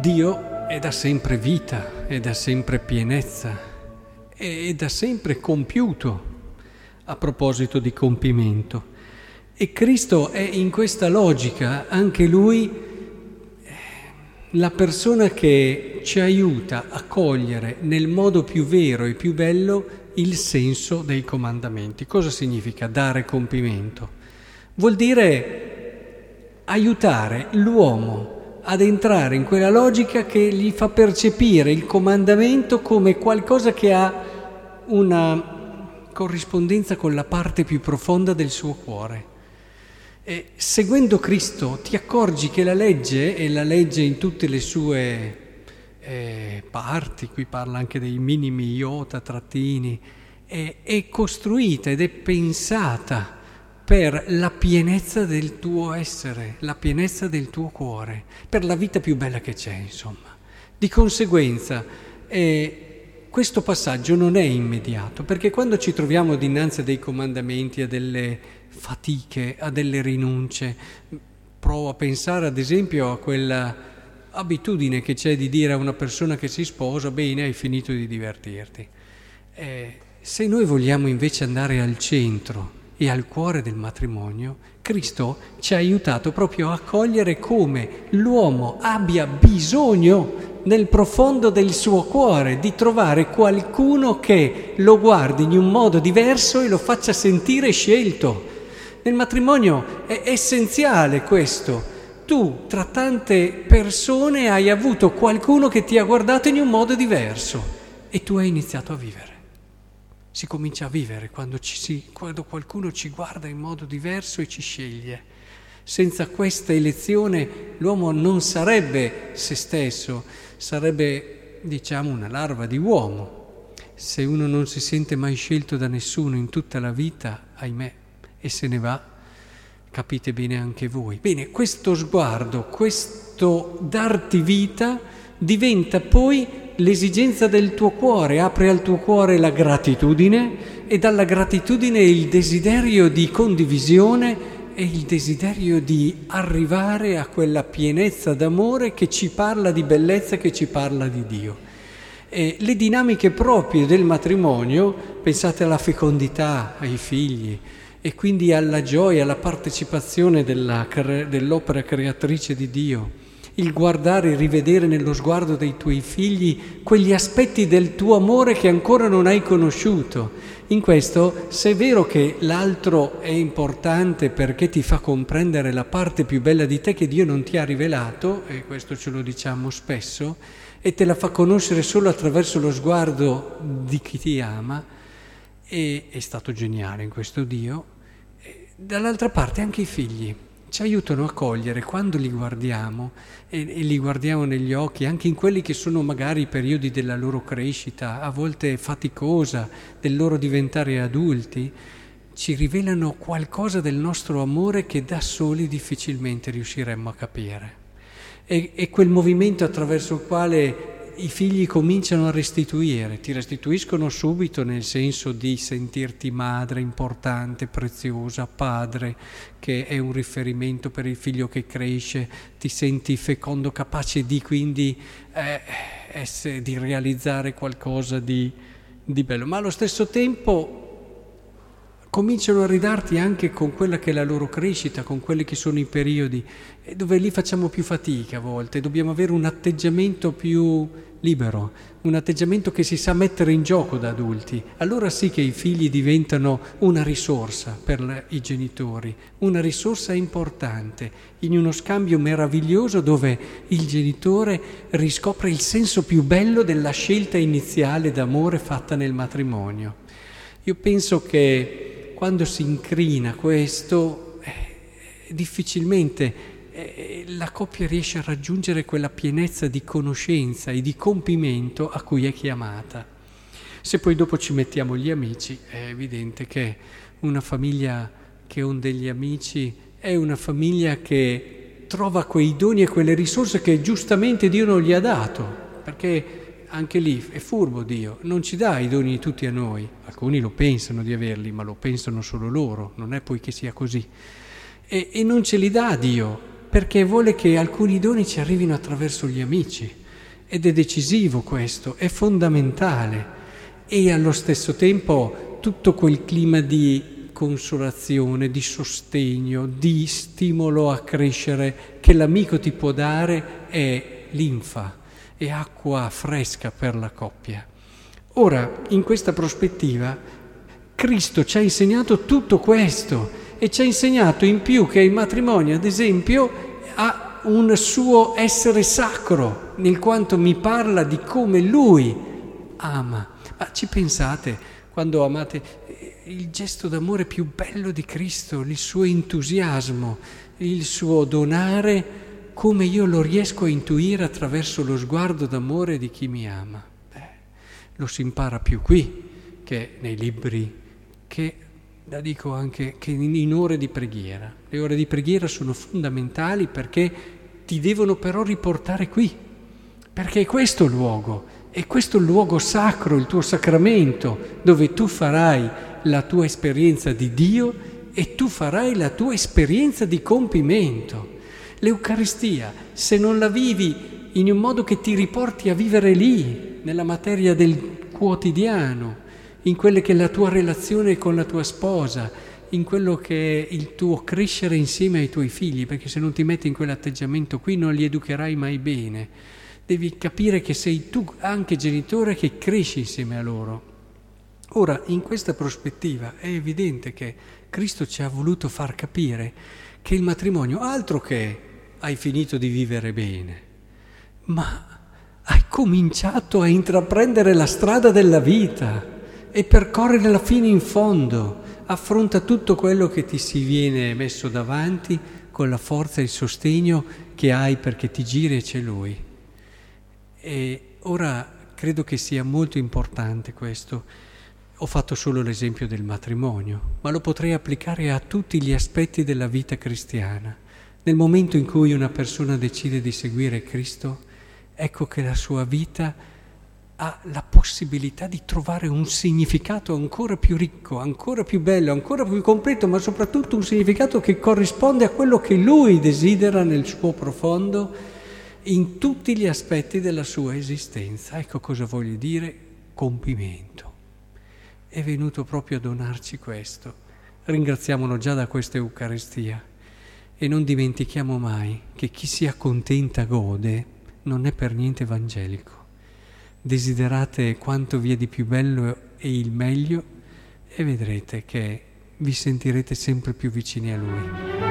Dio è da sempre vita, è da sempre pienezza, è da sempre compiuto a proposito di compimento. E Cristo è in questa logica, anche Lui, la persona che ci aiuta a cogliere nel modo più vero e più bello il senso dei comandamenti. Cosa significa dare compimento? Vuol dire aiutare l'uomo ad entrare in quella logica che gli fa percepire il comandamento come qualcosa che ha una corrispondenza con la parte più profonda del suo cuore. E seguendo Cristo ti accorgi che la legge, e la legge in tutte le sue eh, parti, qui parla anche dei minimi iota, trattini, è, è costruita ed è pensata per la pienezza del tuo essere, la pienezza del tuo cuore, per la vita più bella che c'è, insomma. Di conseguenza, eh, questo passaggio non è immediato, perché quando ci troviamo dinanzi a dei comandamenti, a delle fatiche, a delle rinunce, provo a pensare ad esempio a quella abitudine che c'è di dire a una persona che si sposa, bene, hai finito di divertirti. Eh, se noi vogliamo invece andare al centro, e al cuore del matrimonio, Cristo ci ha aiutato proprio a cogliere come l'uomo abbia bisogno nel profondo del suo cuore di trovare qualcuno che lo guardi in un modo diverso e lo faccia sentire scelto. Nel matrimonio è essenziale questo. Tu tra tante persone hai avuto qualcuno che ti ha guardato in un modo diverso e tu hai iniziato a vivere si comincia a vivere quando, si, quando qualcuno ci guarda in modo diverso e ci sceglie. Senza questa elezione l'uomo non sarebbe se stesso, sarebbe diciamo una larva di uomo. Se uno non si sente mai scelto da nessuno in tutta la vita, ahimè, e se ne va, capite bene anche voi. Bene, questo sguardo, questo darti vita diventa poi l'esigenza del tuo cuore, apre al tuo cuore la gratitudine e dalla gratitudine il desiderio di condivisione e il desiderio di arrivare a quella pienezza d'amore che ci parla di bellezza, che ci parla di Dio. E le dinamiche proprie del matrimonio, pensate alla fecondità, ai figli e quindi alla gioia, alla partecipazione della, dell'opera creatrice di Dio il guardare e rivedere nello sguardo dei tuoi figli quegli aspetti del tuo amore che ancora non hai conosciuto. In questo, se è vero che l'altro è importante perché ti fa comprendere la parte più bella di te che Dio non ti ha rivelato, e questo ce lo diciamo spesso, e te la fa conoscere solo attraverso lo sguardo di chi ti ama, e è stato geniale in questo Dio, dall'altra parte anche i figli ci aiutano a cogliere quando li guardiamo e, e, li guardiamo negli occhi, anche in quelli che sono magari i periodi della loro crescita, a volte faticosa, del loro diventare adulti, ci rivelano qualcosa del nostro amore che da soli difficilmente riusciremmo a capire. È, quel movimento attraverso il quale i figli cominciano a restituire, ti restituiscono subito nel senso di sentirti madre importante, preziosa, padre, che è un riferimento per il figlio che cresce, ti senti fecondo, capace di quindi eh, essere, di realizzare qualcosa di, di bello, ma allo stesso tempo cominciano a ridarti anche con quella che è la loro crescita, con quelli che sono i periodi, dove lì facciamo più fatica a volte, dobbiamo avere un atteggiamento più libero, un atteggiamento che si sa mettere in gioco da adulti. Allora sì che i figli diventano una risorsa per i genitori, una risorsa importante, in uno scambio meraviglioso dove il genitore riscopre il senso più bello della scelta iniziale d'amore fatta nel matrimonio. Io penso che quando si incrina questo, eh, difficilmente eh, la coppia riesce a raggiungere quella pienezza di conoscenza e di compimento a cui è chiamata. Se poi dopo ci mettiamo gli amici, è evidente che una famiglia che ha degli amici è una famiglia che trova quei doni e quelle risorse che giustamente Dio non gli ha dato, perché anche lì è furbo Dio, non ci dà i doni tutti a noi, alcuni lo pensano di averli, ma lo pensano solo loro, non è poi che sia così. E, e non ce li dà Dio perché vuole che alcuni doni ci arrivino attraverso gli amici. Ed è decisivo questo, è fondamentale. E allo stesso tempo tutto quel clima di consolazione, di sostegno, di stimolo a crescere che l'amico ti può dare è linfa, è acqua fresca per la coppia. Ora, in questa prospettiva, Cristo ci ha insegnato tutto questo e ci ha insegnato in più che il matrimonio, ad esempio, ha un suo essere sacro, nel quanto mi parla di come Lui ama. Ma ci pensate quando amate il gesto d'amore più bello di Cristo, il suo entusiasmo, il suo donare, come io lo riesco a intuire attraverso lo sguardo d'amore di chi mi ama. Beh, lo si impara più qui che nei libri che la dico anche che in ore di preghiera. Le ore di preghiera sono fondamentali perché ti devono però riportare qui, perché è questo il luogo, è questo il luogo sacro, il tuo sacramento, dove tu farai la tua esperienza di Dio e tu farai la tua esperienza di compimento. L'Eucaristia, se non la vivi in un modo che ti riporti a vivere lì, nella materia del quotidiano, in quella che è la tua relazione con la tua sposa, in quello che è il tuo crescere insieme ai tuoi figli, perché se non ti metti in quell'atteggiamento qui non li educherai mai bene. Devi capire che sei tu anche genitore che cresci insieme a loro. Ora, in questa prospettiva è evidente che Cristo ci ha voluto far capire che il matrimonio altro che hai finito di vivere bene, ma hai cominciato a intraprendere la strada della vita e percorrerla fino in fondo, affronta tutto quello che ti si viene messo davanti con la forza e il sostegno che hai perché ti giri e c'è Lui. E ora credo che sia molto importante questo. Ho fatto solo l'esempio del matrimonio, ma lo potrei applicare a tutti gli aspetti della vita cristiana. Nel momento in cui una persona decide di seguire Cristo, ecco che la sua vita ha la possibilità di trovare un significato ancora più ricco, ancora più bello, ancora più completo, ma soprattutto un significato che corrisponde a quello che lui desidera nel suo profondo in tutti gli aspetti della sua esistenza. Ecco cosa voglio dire compimento. È venuto proprio a donarci questo. Ringraziamolo già da questa Eucaristia e non dimentichiamo mai che chi si accontenta gode non è per niente evangelico desiderate quanto vi è di più bello e il meglio e vedrete che vi sentirete sempre più vicini a Lui.